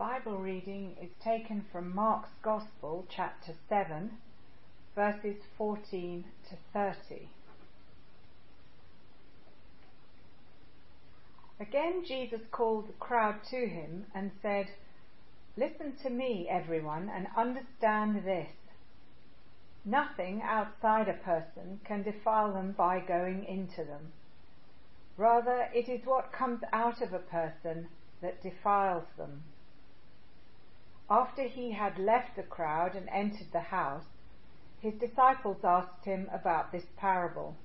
Bible reading is taken from Mark's Gospel, chapter 7, verses 14 to 30. Again, Jesus called the crowd to him and said, Listen to me, everyone, and understand this. Nothing outside a person can defile them by going into them. Rather, it is what comes out of a person that defiles them. After he had left the crowd and entered the house, his disciples asked him about this parable.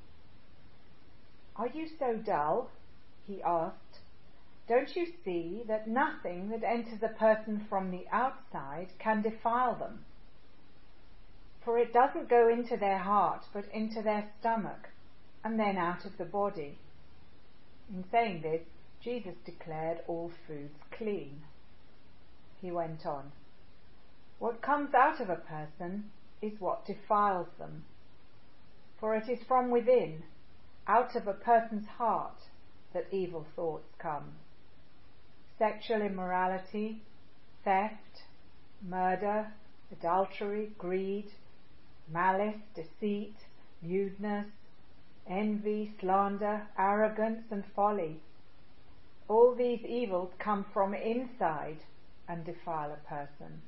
Are you so dull? he asked. Don't you see that nothing that enters a person from the outside can defile them? For it doesn't go into their heart, but into their stomach, and then out of the body. In saying this, Jesus declared all foods clean. He went on. What comes out of a person is what defiles them. For it is from within, out of a person's heart, that evil thoughts come. Sexual immorality, theft, murder, adultery, greed, malice, deceit, lewdness, envy, slander, arrogance, and folly. All these evils come from inside and defile a person.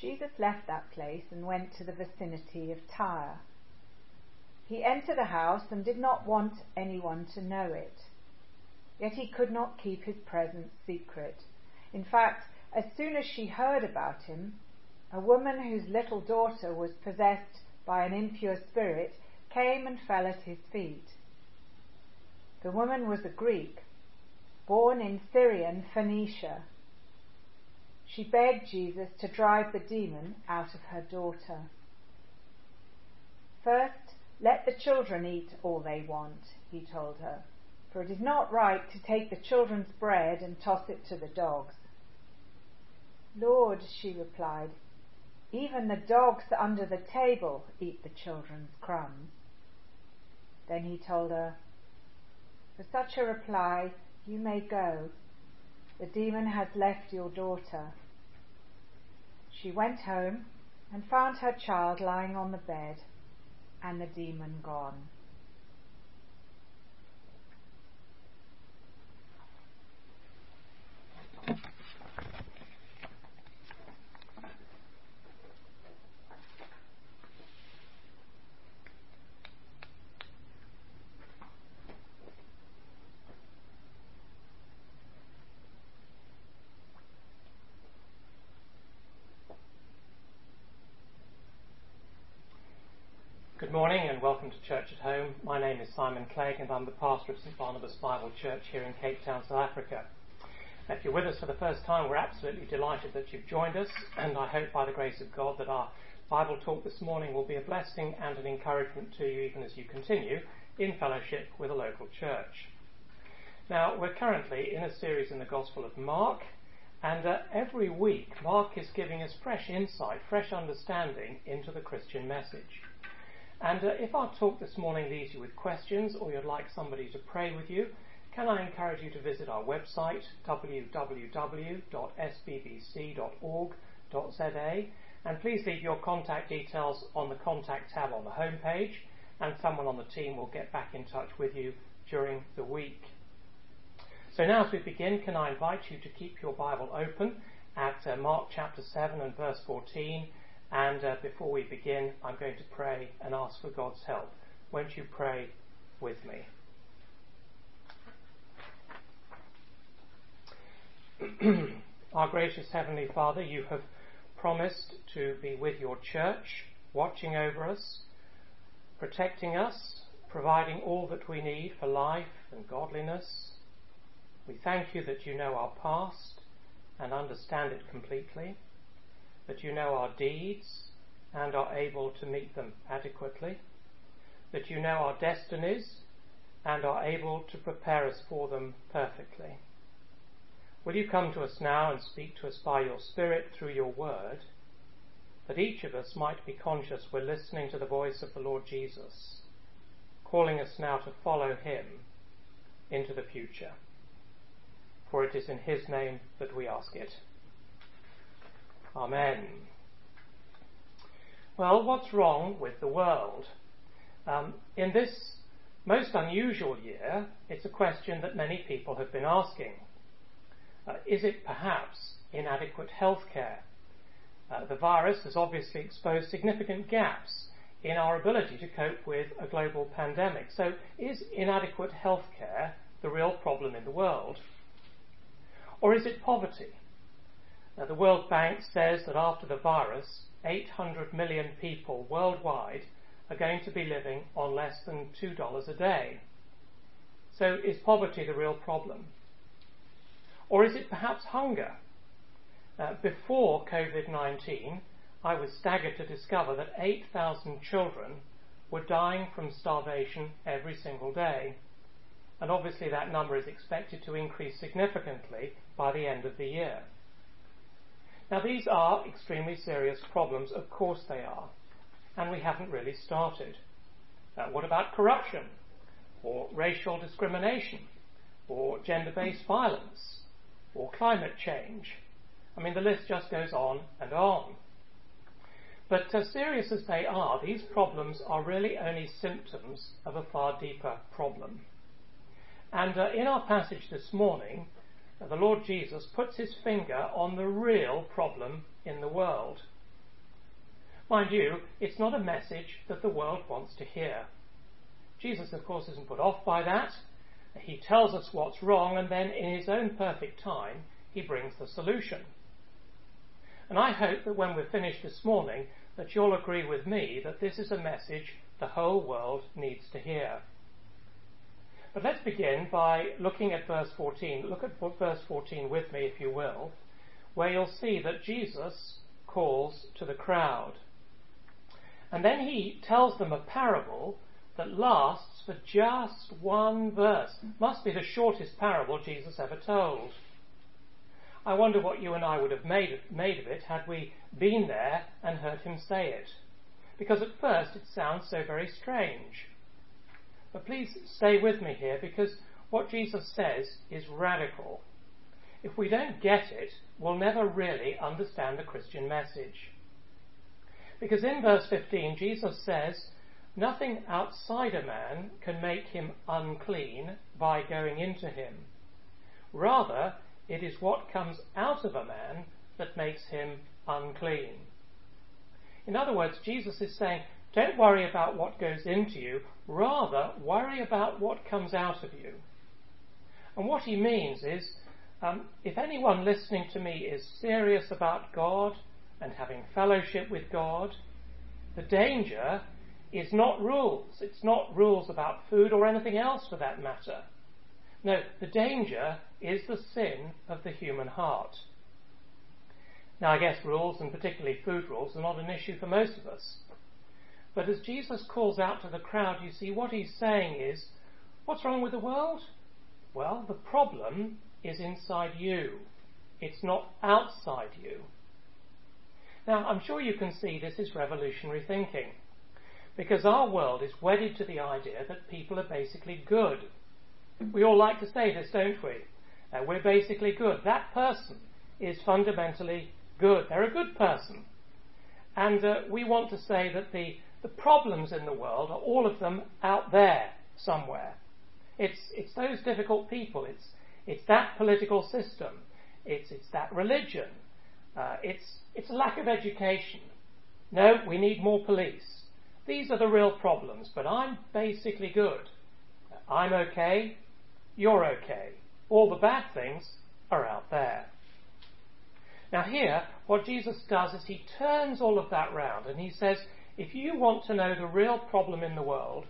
Jesus left that place and went to the vicinity of Tyre. He entered a house and did not want anyone to know it. Yet he could not keep his presence secret. In fact, as soon as she heard about him, a woman whose little daughter was possessed by an impure spirit came and fell at his feet. The woman was a Greek, born in Syrian Phoenicia. She begged Jesus to drive the demon out of her daughter. First, let the children eat all they want, he told her, for it is not right to take the children's bread and toss it to the dogs. Lord, she replied, even the dogs under the table eat the children's crumbs. Then he told her, For such a reply, you may go. The demon has left your daughter. She went home and found her child lying on the bed and the demon gone. Good morning and welcome to Church at Home. My name is Simon Clegg and I'm the pastor of St Barnabas Bible Church here in Cape Town, South Africa. If you're with us for the first time, we're absolutely delighted that you've joined us and I hope by the grace of God that our Bible talk this morning will be a blessing and an encouragement to you even as you continue in fellowship with a local church. Now, we're currently in a series in the Gospel of Mark and uh, every week Mark is giving us fresh insight, fresh understanding into the Christian message. And uh, if our talk this morning leaves you with questions or you'd like somebody to pray with you, can I encourage you to visit our website www.sbbc.org.za and please leave your contact details on the contact tab on the homepage and someone on the team will get back in touch with you during the week. So now as we begin, can I invite you to keep your Bible open at uh, Mark chapter 7 and verse 14 and uh, before we begin, I'm going to pray and ask for God's help. Won't you pray with me? Our gracious Heavenly Father, you have promised to be with your church, watching over us, protecting us, providing all that we need for life and godliness. We thank you that you know our past and understand it completely that you know our deeds and are able to meet them adequately, that you know our destinies and are able to prepare us for them perfectly. Will you come to us now and speak to us by your Spirit through your word, that each of us might be conscious we're listening to the voice of the Lord Jesus, calling us now to follow him into the future. for it is in his name that we ask it. Amen. Well, what's wrong with the world? Um, in this most unusual year, it's a question that many people have been asking. Uh, is it perhaps inadequate healthcare? Uh, the virus has obviously exposed significant gaps in our ability to cope with a global pandemic. So, is inadequate healthcare the real problem in the world? Or is it poverty? Now, the World Bank says that after the virus, 800 million people worldwide are going to be living on less than $2 a day. So, is poverty the real problem? Or is it perhaps hunger? Uh, before COVID 19, I was staggered to discover that 8,000 children were dying from starvation every single day. And obviously, that number is expected to increase significantly by the end of the year. Now, these are extremely serious problems, of course they are, and we haven't really started. Uh, what about corruption, or racial discrimination, or gender based violence, or climate change? I mean, the list just goes on and on. But as serious as they are, these problems are really only symptoms of a far deeper problem. And uh, in our passage this morning, the Lord Jesus puts his finger on the real problem in the world. Mind you, it's not a message that the world wants to hear. Jesus, of course, isn't put off by that. He tells us what's wrong, and then in his own perfect time, he brings the solution. And I hope that when we're finished this morning, that you'll agree with me that this is a message the whole world needs to hear. But let's begin by looking at verse 14. Look at verse 14 with me, if you will, where you'll see that Jesus calls to the crowd. And then he tells them a parable that lasts for just one verse. Must be the shortest parable Jesus ever told. I wonder what you and I would have made, made of it had we been there and heard him say it. Because at first it sounds so very strange. But please stay with me here because what Jesus says is radical. If we don't get it, we'll never really understand the Christian message. Because in verse 15, Jesus says, Nothing outside a man can make him unclean by going into him. Rather, it is what comes out of a man that makes him unclean. In other words, Jesus is saying, don't worry about what goes into you, rather, worry about what comes out of you. And what he means is um, if anyone listening to me is serious about God and having fellowship with God, the danger is not rules. It's not rules about food or anything else for that matter. No, the danger is the sin of the human heart. Now, I guess rules, and particularly food rules, are not an issue for most of us. But as Jesus calls out to the crowd, you see, what he's saying is, what's wrong with the world? Well, the problem is inside you. It's not outside you. Now, I'm sure you can see this is revolutionary thinking. Because our world is wedded to the idea that people are basically good. We all like to say this, don't we? Uh, we're basically good. That person is fundamentally good. They're a good person. And uh, we want to say that the, the problems in the world are all of them out there somewhere. It's, it's those difficult people. It's, it's that political system. It's, it's that religion. Uh, it's, it's a lack of education. No, we need more police. These are the real problems, but I'm basically good. I'm okay. You're okay. All the bad things are out there. Now, here, what Jesus does is he turns all of that round and he says, if you want to know the real problem in the world,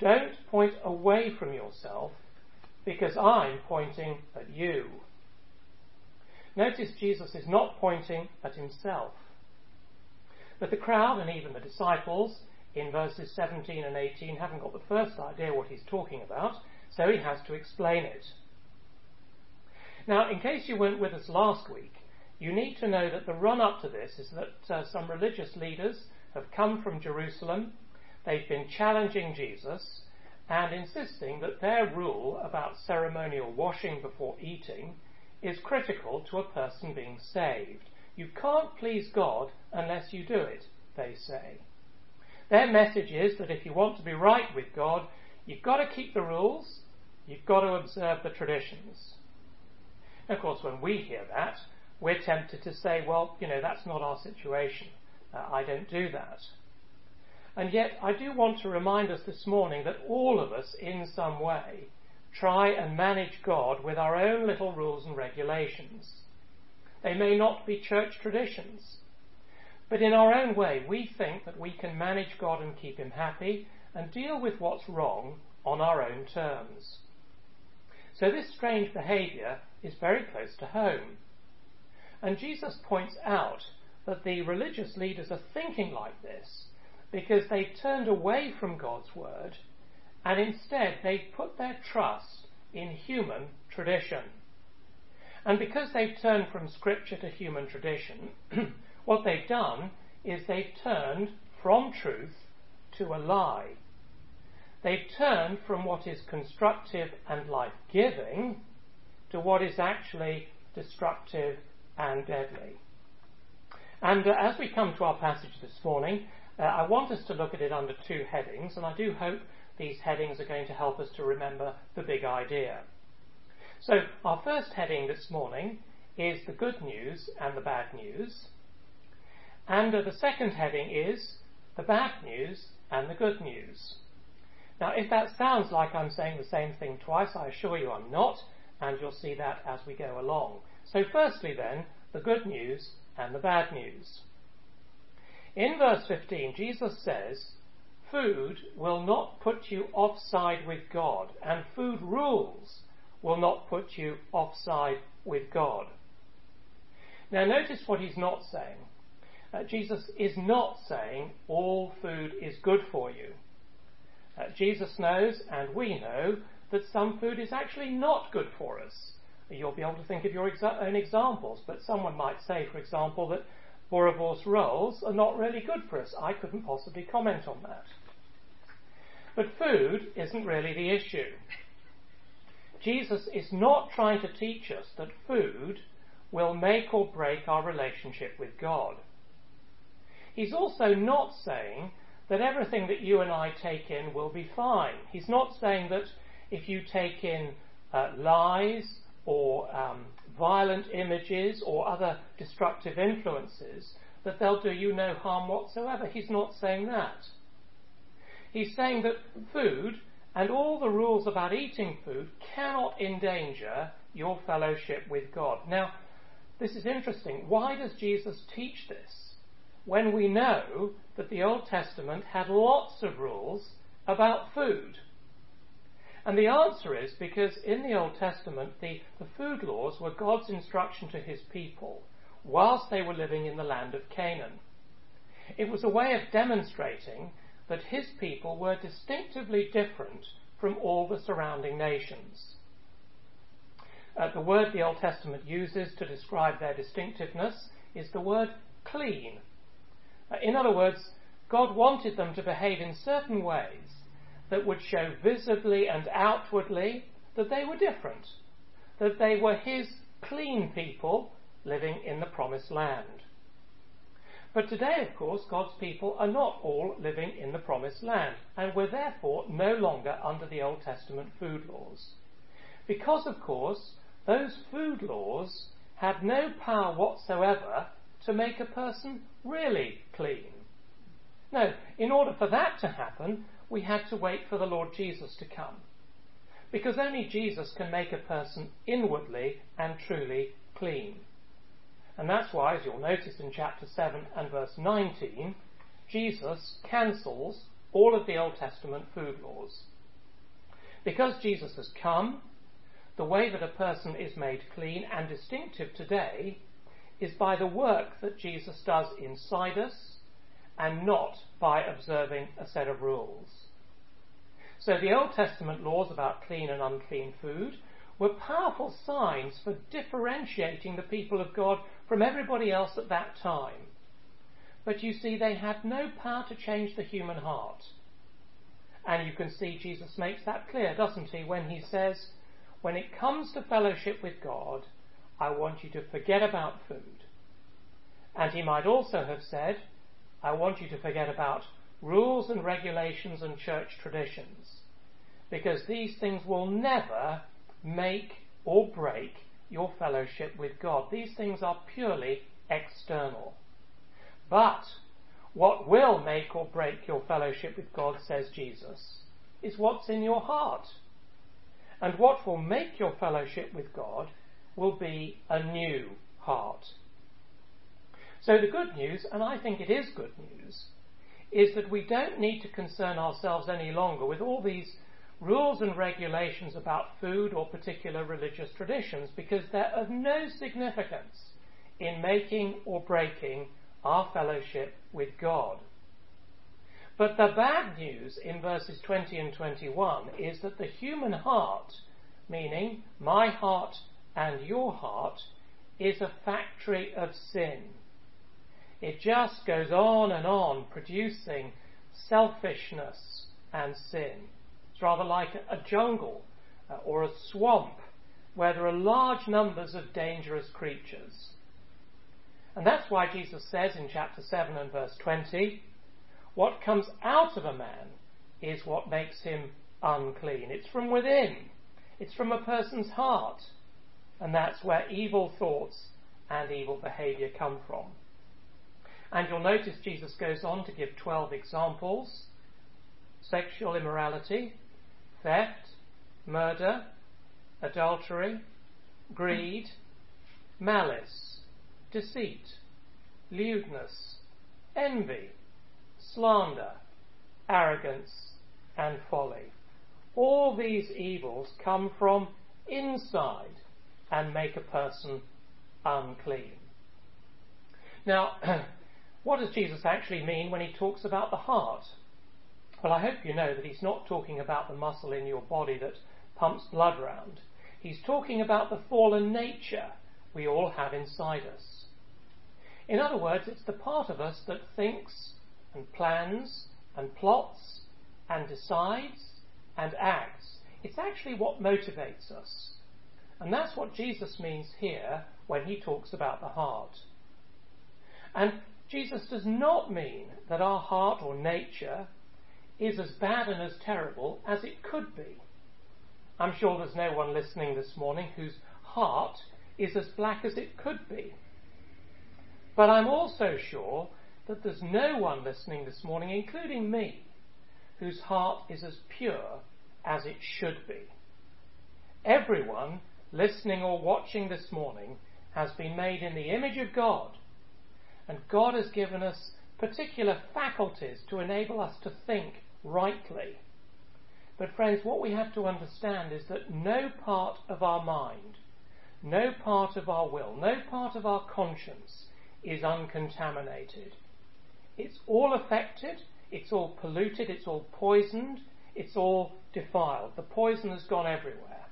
don't point away from yourself because I'm pointing at you. Notice Jesus is not pointing at himself. But the crowd and even the disciples in verses 17 and 18 haven't got the first idea what he's talking about, so he has to explain it. Now, in case you weren't with us last week, you need to know that the run up to this is that uh, some religious leaders have come from Jerusalem, they've been challenging Jesus, and insisting that their rule about ceremonial washing before eating is critical to a person being saved. You can't please God unless you do it, they say. Their message is that if you want to be right with God, you've got to keep the rules, you've got to observe the traditions. of course, when we hear that, we're tempted to say, well, you know, that's not our situation. Uh, I don't do that. And yet, I do want to remind us this morning that all of us, in some way, try and manage God with our own little rules and regulations. They may not be church traditions, but in our own way, we think that we can manage God and keep Him happy and deal with what's wrong on our own terms. So this strange behaviour is very close to home. And Jesus points out that the religious leaders are thinking like this because they've turned away from God's word and instead they've put their trust in human tradition. And because they've turned from scripture to human tradition, what they've done is they've turned from truth to a lie. They've turned from what is constructive and life giving to what is actually destructive and deadly. And uh, as we come to our passage this morning, uh, I want us to look at it under two headings, and I do hope these headings are going to help us to remember the big idea. So, our first heading this morning is the good news and the bad news. And uh, the second heading is the bad news and the good news. Now, if that sounds like I'm saying the same thing twice, I assure you I'm not, and you'll see that as we go along. So, firstly, then, the good news and the bad news. In verse 15, Jesus says, Food will not put you offside with God, and food rules will not put you offside with God. Now, notice what he's not saying. Uh, Jesus is not saying all food is good for you. Uh, Jesus knows, and we know, that some food is actually not good for us. You'll be able to think of your exa- own examples, but someone might say, for example, that Boerewors rolls are not really good for us. I couldn't possibly comment on that. But food isn't really the issue. Jesus is not trying to teach us that food will make or break our relationship with God. He's also not saying that everything that you and I take in will be fine. He's not saying that if you take in uh, lies or um, violent images or other destructive influences, that they'll do you no harm whatsoever. He's not saying that. He's saying that food and all the rules about eating food cannot endanger your fellowship with God. Now, this is interesting. Why does Jesus teach this when we know that the Old Testament had lots of rules about food? And the answer is because in the Old Testament, the, the food laws were God's instruction to his people whilst they were living in the land of Canaan. It was a way of demonstrating that his people were distinctively different from all the surrounding nations. Uh, the word the Old Testament uses to describe their distinctiveness is the word clean. Uh, in other words, God wanted them to behave in certain ways that would show visibly and outwardly that they were different, that they were His clean people living in the promised land. But today, of course, God's people are not all living in the promised land, and we're therefore no longer under the Old Testament food laws. Because, of course, those food laws had no power whatsoever to make a person really clean. No, in order for that to happen, we had to wait for the Lord Jesus to come. Because only Jesus can make a person inwardly and truly clean. And that's why, as you'll notice in chapter 7 and verse 19, Jesus cancels all of the Old Testament food laws. Because Jesus has come, the way that a person is made clean and distinctive today is by the work that Jesus does inside us and not by observing a set of rules. So the Old Testament laws about clean and unclean food were powerful signs for differentiating the people of God from everybody else at that time. But you see, they had no power to change the human heart. And you can see Jesus makes that clear, doesn't he, when he says, When it comes to fellowship with God, I want you to forget about food. And he might also have said, I want you to forget about rules and regulations and church traditions. Because these things will never make or break your fellowship with God. These things are purely external. But what will make or break your fellowship with God, says Jesus, is what's in your heart. And what will make your fellowship with God will be a new heart. So the good news, and I think it is good news, is that we don't need to concern ourselves any longer with all these rules and regulations about food or particular religious traditions because they're of no significance in making or breaking our fellowship with God. But the bad news in verses 20 and 21 is that the human heart, meaning my heart and your heart, is a factory of sin. It just goes on and on producing selfishness and sin. It's rather like a jungle uh, or a swamp where there are large numbers of dangerous creatures. And that's why Jesus says in chapter 7 and verse 20, what comes out of a man is what makes him unclean. It's from within. It's from a person's heart. And that's where evil thoughts and evil behaviour come from. And you'll notice Jesus goes on to give 12 examples sexual immorality, theft, murder, adultery, greed, malice, deceit, lewdness, envy, slander, arrogance, and folly. All these evils come from inside and make a person unclean. Now, What does Jesus actually mean when he talks about the heart? Well, I hope you know that he's not talking about the muscle in your body that pumps blood round. He's talking about the fallen nature we all have inside us. In other words, it's the part of us that thinks and plans and plots and decides and acts. It's actually what motivates us. And that's what Jesus means here when he talks about the heart. And Jesus does not mean that our heart or nature is as bad and as terrible as it could be. I'm sure there's no one listening this morning whose heart is as black as it could be. But I'm also sure that there's no one listening this morning, including me, whose heart is as pure as it should be. Everyone listening or watching this morning has been made in the image of God and God has given us particular faculties to enable us to think rightly. But, friends, what we have to understand is that no part of our mind, no part of our will, no part of our conscience is uncontaminated. It's all affected, it's all polluted, it's all poisoned, it's all defiled. The poison has gone everywhere.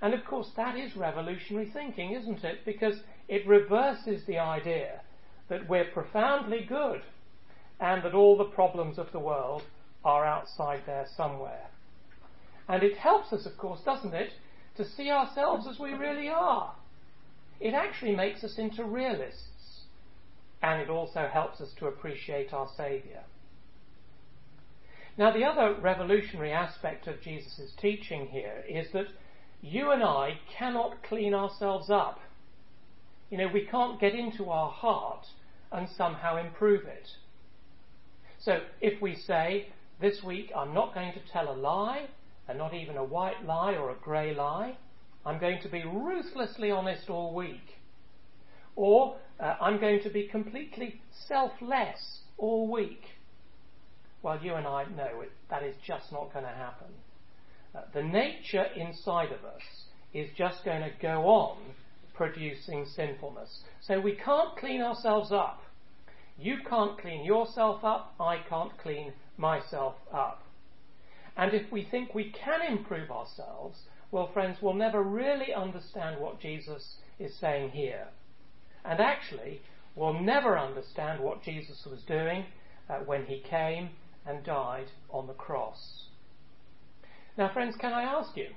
And of course, that is revolutionary thinking, isn't it? Because it reverses the idea that we're profoundly good and that all the problems of the world are outside there somewhere. And it helps us, of course, doesn't it, to see ourselves as we really are. It actually makes us into realists. And it also helps us to appreciate our Saviour. Now, the other revolutionary aspect of Jesus' teaching here is that you and I cannot clean ourselves up. You know, we can't get into our heart and somehow improve it. So if we say, this week I'm not going to tell a lie, and not even a white lie or a grey lie, I'm going to be ruthlessly honest all week. Or uh, I'm going to be completely selfless all week. Well, you and I know it, that is just not going to happen. Uh, the nature inside of us is just going to go on producing sinfulness. So we can't clean ourselves up. You can't clean yourself up, I can't clean myself up. And if we think we can improve ourselves, well, friends, we'll never really understand what Jesus is saying here. And actually, we'll never understand what Jesus was doing uh, when he came and died on the cross. Now, friends, can I ask you,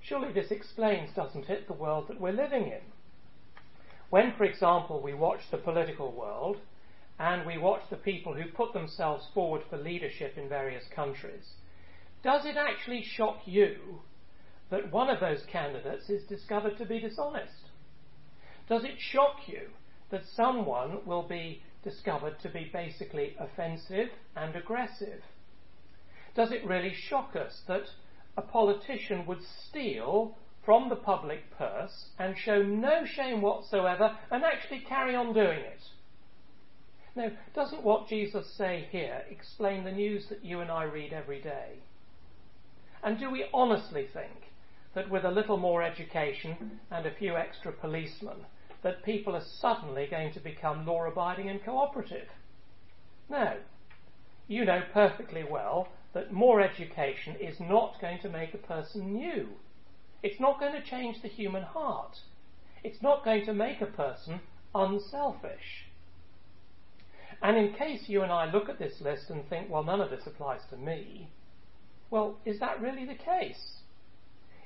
surely this explains, doesn't it, the world that we're living in? When, for example, we watch the political world and we watch the people who put themselves forward for leadership in various countries, does it actually shock you that one of those candidates is discovered to be dishonest? Does it shock you that someone will be discovered to be basically offensive and aggressive? Does it really shock us that a politician would steal from the public purse and show no shame whatsoever and actually carry on doing it? Now, doesn't what Jesus say here explain the news that you and I read every day? And do we honestly think that with a little more education and a few extra policemen, that people are suddenly going to become law abiding and cooperative? No. You know perfectly well that more education is not going to make a person new. It's not going to change the human heart. It's not going to make a person unselfish. And in case you and I look at this list and think, well, none of this applies to me, well, is that really the case?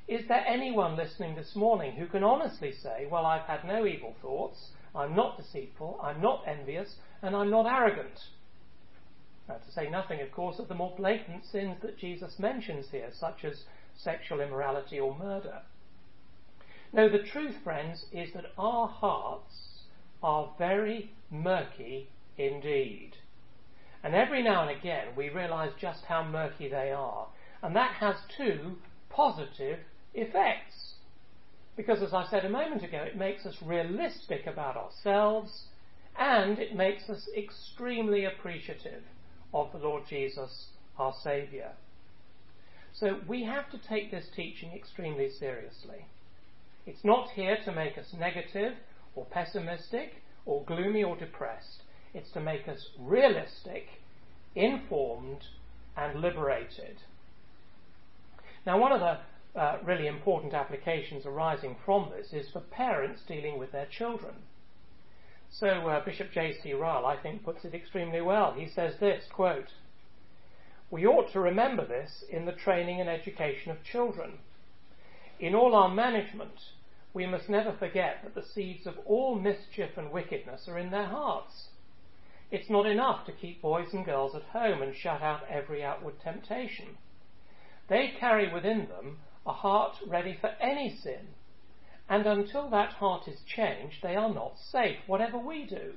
Is there anyone listening this morning who can honestly say, well, I've had no evil thoughts, I'm not deceitful, I'm not envious, and I'm not arrogant? Now, to say nothing, of course, of the more blatant sins that Jesus mentions here, such as sexual immorality or murder. No, the truth, friends, is that our hearts are very murky indeed. And every now and again we realize just how murky they are. And that has two positive effects. Because as I said a moment ago, it makes us realistic about ourselves and it makes us extremely appreciative of the Lord Jesus, our Saviour. So we have to take this teaching extremely seriously. It's not here to make us negative or pessimistic or gloomy or depressed. It's to make us realistic, informed, and liberated. Now, one of the uh, really important applications arising from this is for parents dealing with their children. So uh, Bishop J.C. Ryle, I think, puts it extremely well. He says this, quote, We ought to remember this in the training and education of children. In all our management, we must never forget that the seeds of all mischief and wickedness are in their hearts. It's not enough to keep boys and girls at home and shut out every outward temptation. They carry within them a heart ready for any sin, and until that heart is changed, they are not safe, whatever we do.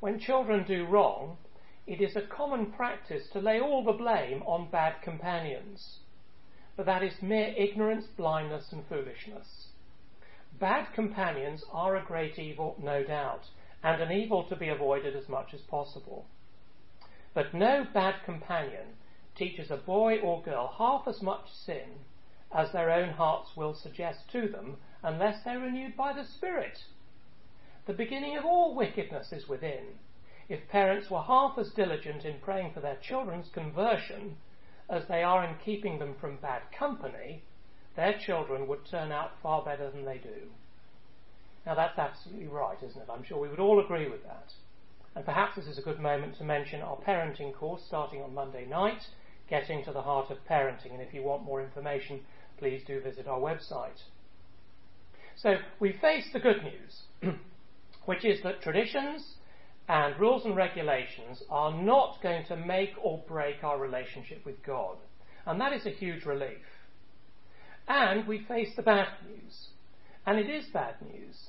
When children do wrong, it is a common practice to lay all the blame on bad companions. But that is mere ignorance, blindness, and foolishness. Bad companions are a great evil, no doubt, and an evil to be avoided as much as possible. But no bad companion teaches a boy or girl half as much sin as their own hearts will suggest to them unless they're renewed by the Spirit. The beginning of all wickedness is within. If parents were half as diligent in praying for their children's conversion as they are in keeping them from bad company, their children would turn out far better than they do. Now that's absolutely right, isn't it? I'm sure we would all agree with that. And perhaps this is a good moment to mention our parenting course starting on Monday night, Getting to the Heart of Parenting. And if you want more information, please do visit our website. So we face the good news, which is that traditions and rules and regulations are not going to make or break our relationship with God. And that is a huge relief. And we face the bad news. And it is bad news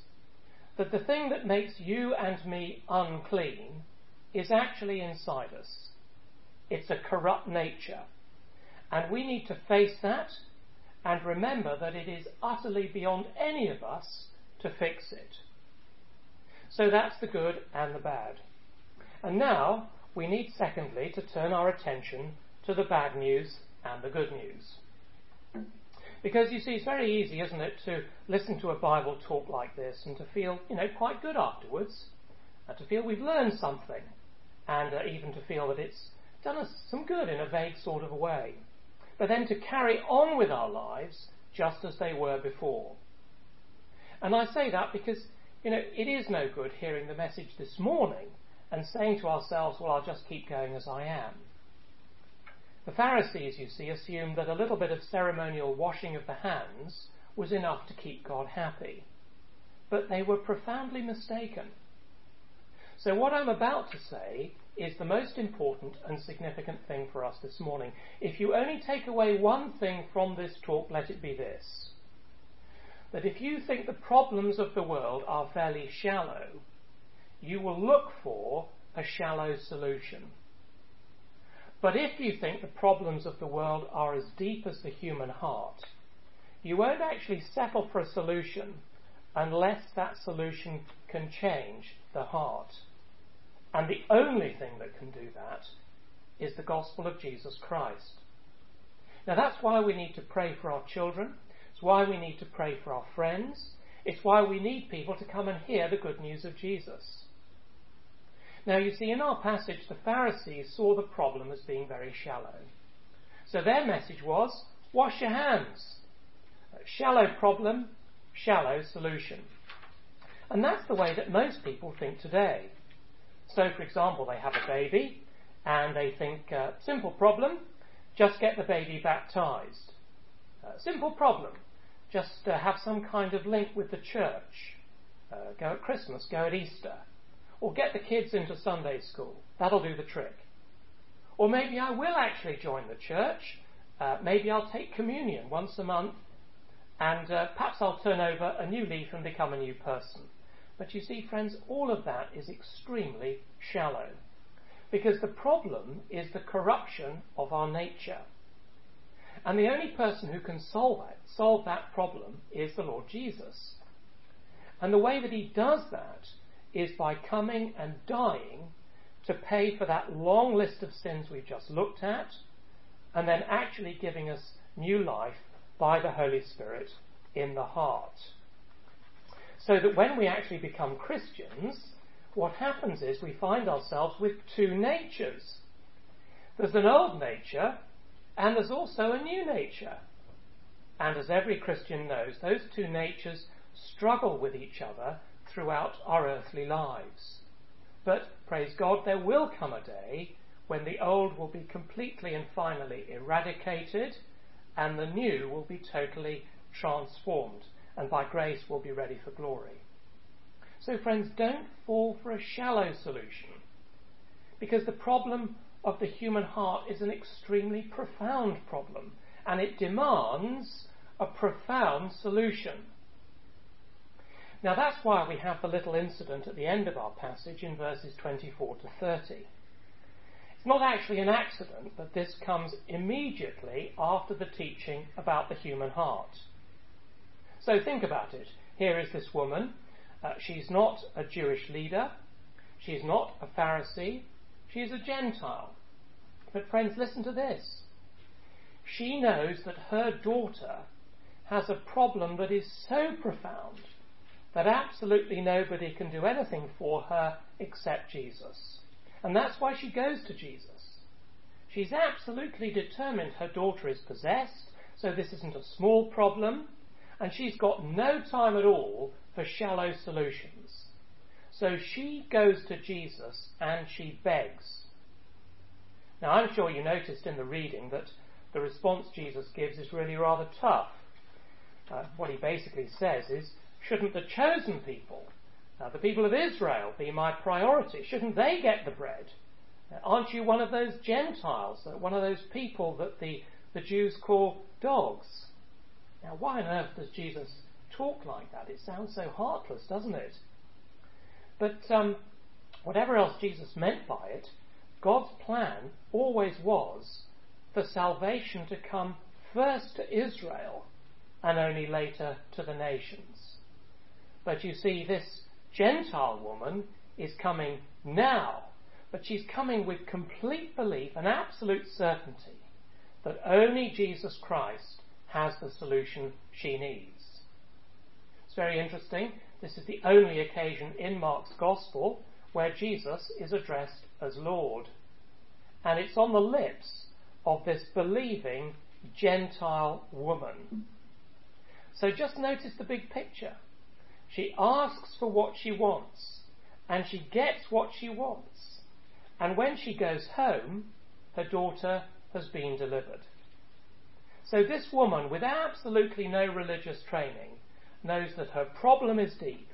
that the thing that makes you and me unclean is actually inside us. It's a corrupt nature. And we need to face that and remember that it is utterly beyond any of us to fix it. So that's the good and the bad. And now we need, secondly, to turn our attention to the bad news and the good news. Because you see, it's very easy, isn't it, to listen to a Bible talk like this and to feel, you know, quite good afterwards, and to feel we've learned something, and uh, even to feel that it's done us some good in a vague sort of a way but then to carry on with our lives just as they were before. And I say that because, you know, it is no good hearing the message this morning and saying to ourselves, well, I'll just keep going as I am. The Pharisees, you see, assumed that a little bit of ceremonial washing of the hands was enough to keep God happy. But they were profoundly mistaken. So, what I'm about to say is the most important and significant thing for us this morning. If you only take away one thing from this talk, let it be this that if you think the problems of the world are fairly shallow, you will look for a shallow solution. But if you think the problems of the world are as deep as the human heart, you won't actually settle for a solution unless that solution can change the heart. And the only thing that can do that is the gospel of Jesus Christ. Now that's why we need to pray for our children. It's why we need to pray for our friends. It's why we need people to come and hear the good news of Jesus. Now you see, in our passage, the Pharisees saw the problem as being very shallow. So their message was, wash your hands. Shallow problem, shallow solution. And that's the way that most people think today. So, for example, they have a baby and they think, uh, simple problem, just get the baby baptized. Uh, simple problem, just uh, have some kind of link with the church. Uh, go at Christmas, go at Easter. Or get the kids into Sunday school. That'll do the trick. Or maybe I will actually join the church. Uh, maybe I'll take communion once a month and uh, perhaps I'll turn over a new leaf and become a new person. But you see, friends, all of that is extremely shallow. Because the problem is the corruption of our nature. And the only person who can solve it, solve that problem is the Lord Jesus. And the way that he does that is by coming and dying to pay for that long list of sins we've just looked at, and then actually giving us new life by the Holy Spirit in the heart. So that when we actually become Christians, what happens is we find ourselves with two natures. There's an old nature, and there's also a new nature. And as every Christian knows, those two natures struggle with each other throughout our earthly lives. But praise God, there will come a day when the old will be completely and finally eradicated, and the new will be totally transformed and by grace will be ready for glory. So, friends, don't fall for a shallow solution because the problem of the human heart is an extremely profound problem and it demands a profound solution. Now, that's why we have the little incident at the end of our passage in verses 24 to 30. It's not actually an accident that this comes immediately after the teaching about the human heart. So think about it. Here is this woman. Uh, she's not a Jewish leader. She's not a Pharisee. She's a Gentile. But friends, listen to this. She knows that her daughter has a problem that is so profound that absolutely nobody can do anything for her except Jesus. And that's why she goes to Jesus. She's absolutely determined her daughter is possessed, so this isn't a small problem and she's got no time at all for shallow solutions. So she goes to Jesus and she begs. Now, I'm sure you noticed in the reading that the response Jesus gives is really rather tough. Uh, what he basically says is, shouldn't the chosen people, uh, the people of Israel, be my priority? Shouldn't they get the bread? Uh, aren't you one of those Gentiles, uh, one of those people that the, the Jews call dogs? Now, why on earth does Jesus talk like that? It sounds so heartless, doesn't it? But um, whatever else Jesus meant by it, God's plan always was for salvation to come first to Israel and only later to the nations. But you see, this Gentile woman is coming now, but she's coming with complete belief and absolute certainty that only Jesus Christ has the solution she needs. It's very interesting. This is the only occasion in Mark's Gospel where Jesus is addressed as Lord. And it's on the lips of this believing Gentile woman. So just notice the big picture. She asks for what she wants, and she gets what she wants. And when she goes home, her daughter has been delivered. So this woman, with absolutely no religious training, knows that her problem is deep,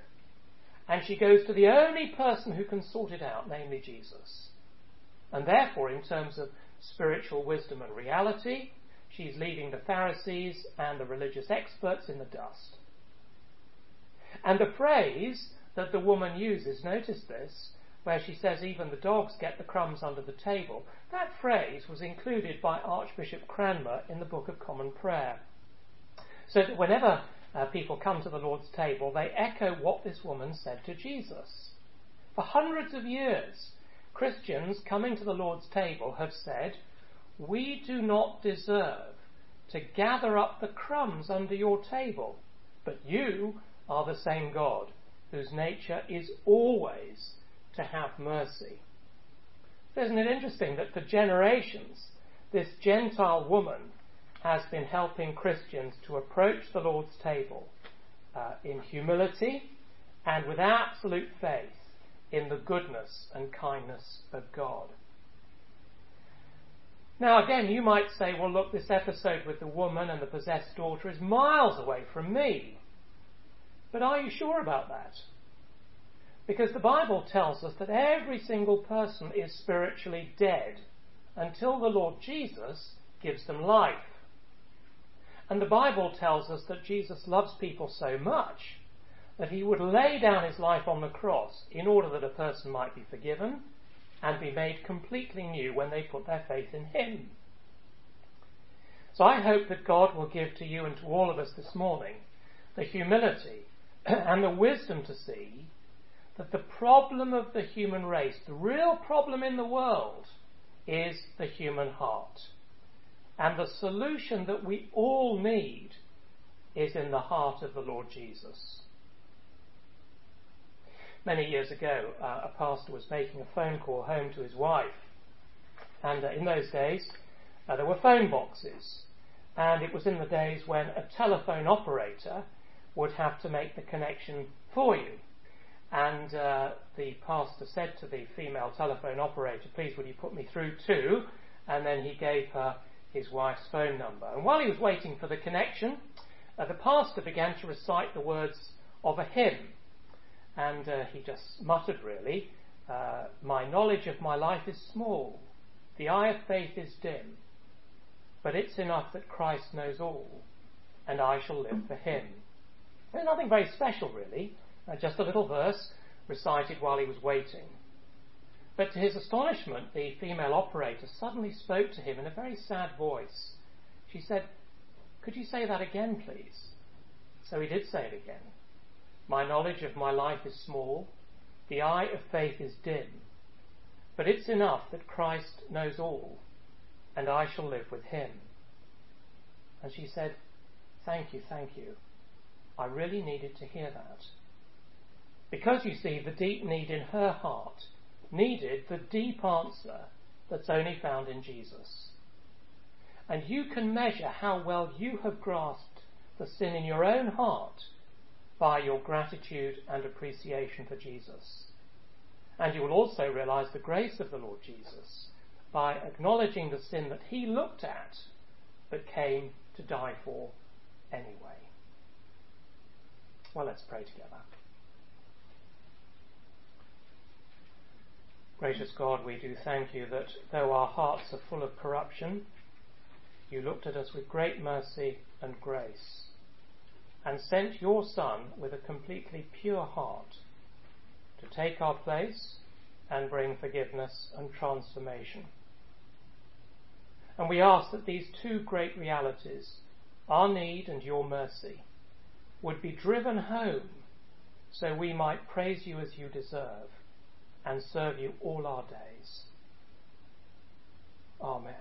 and she goes to the only person who can sort it out, namely Jesus. And therefore, in terms of spiritual wisdom and reality, she's leaving the Pharisees and the religious experts in the dust. And the phrase that the woman uses, notice this, where she says even the dogs get the crumbs under the table, that phrase was included by Archbishop Cranmer in the Book of Common Prayer. So that whenever uh, people come to the Lord's table, they echo what this woman said to Jesus. For hundreds of years, Christians coming to the Lord's table have said, We do not deserve to gather up the crumbs under your table, but you are the same God, whose nature is always to have mercy. Isn't it interesting that for generations, this Gentile woman has been helping Christians to approach the Lord's table uh, in humility and with absolute faith in the goodness and kindness of God. Now, again, you might say, well, look, this episode with the woman and the possessed daughter is miles away from me. But are you sure about that? Because the Bible tells us that every single person is spiritually dead until the Lord Jesus gives them life. And the Bible tells us that Jesus loves people so much that he would lay down his life on the cross in order that a person might be forgiven and be made completely new when they put their faith in him. So I hope that God will give to you and to all of us this morning the humility and the wisdom to see that the problem of the human race, the real problem in the world, is the human heart. And the solution that we all need is in the heart of the Lord Jesus. Many years ago, uh, a pastor was making a phone call home to his wife. And uh, in those days, uh, there were phone boxes. And it was in the days when a telephone operator would have to make the connection for you. And uh, the pastor said to the female telephone operator, Please, would you put me through to? And then he gave her his wife's phone number. And while he was waiting for the connection, uh, the pastor began to recite the words of a hymn. And uh, he just muttered, really, uh, My knowledge of my life is small, the eye of faith is dim, but it's enough that Christ knows all, and I shall live for him. There's nothing very special, really. Uh, just a little verse recited while he was waiting. But to his astonishment, the female operator suddenly spoke to him in a very sad voice. She said, Could you say that again, please? So he did say it again. My knowledge of my life is small, the eye of faith is dim, but it's enough that Christ knows all, and I shall live with him. And she said, Thank you, thank you. I really needed to hear that. Because you see, the deep need in her heart needed the deep answer that's only found in Jesus. And you can measure how well you have grasped the sin in your own heart by your gratitude and appreciation for Jesus. And you will also realize the grace of the Lord Jesus by acknowledging the sin that he looked at but came to die for anyway. Well, let's pray together. Gracious God, we do thank you that though our hearts are full of corruption, you looked at us with great mercy and grace and sent your Son with a completely pure heart to take our place and bring forgiveness and transformation. And we ask that these two great realities, our need and your mercy, would be driven home so we might praise you as you deserve and serve you all our days. Amen.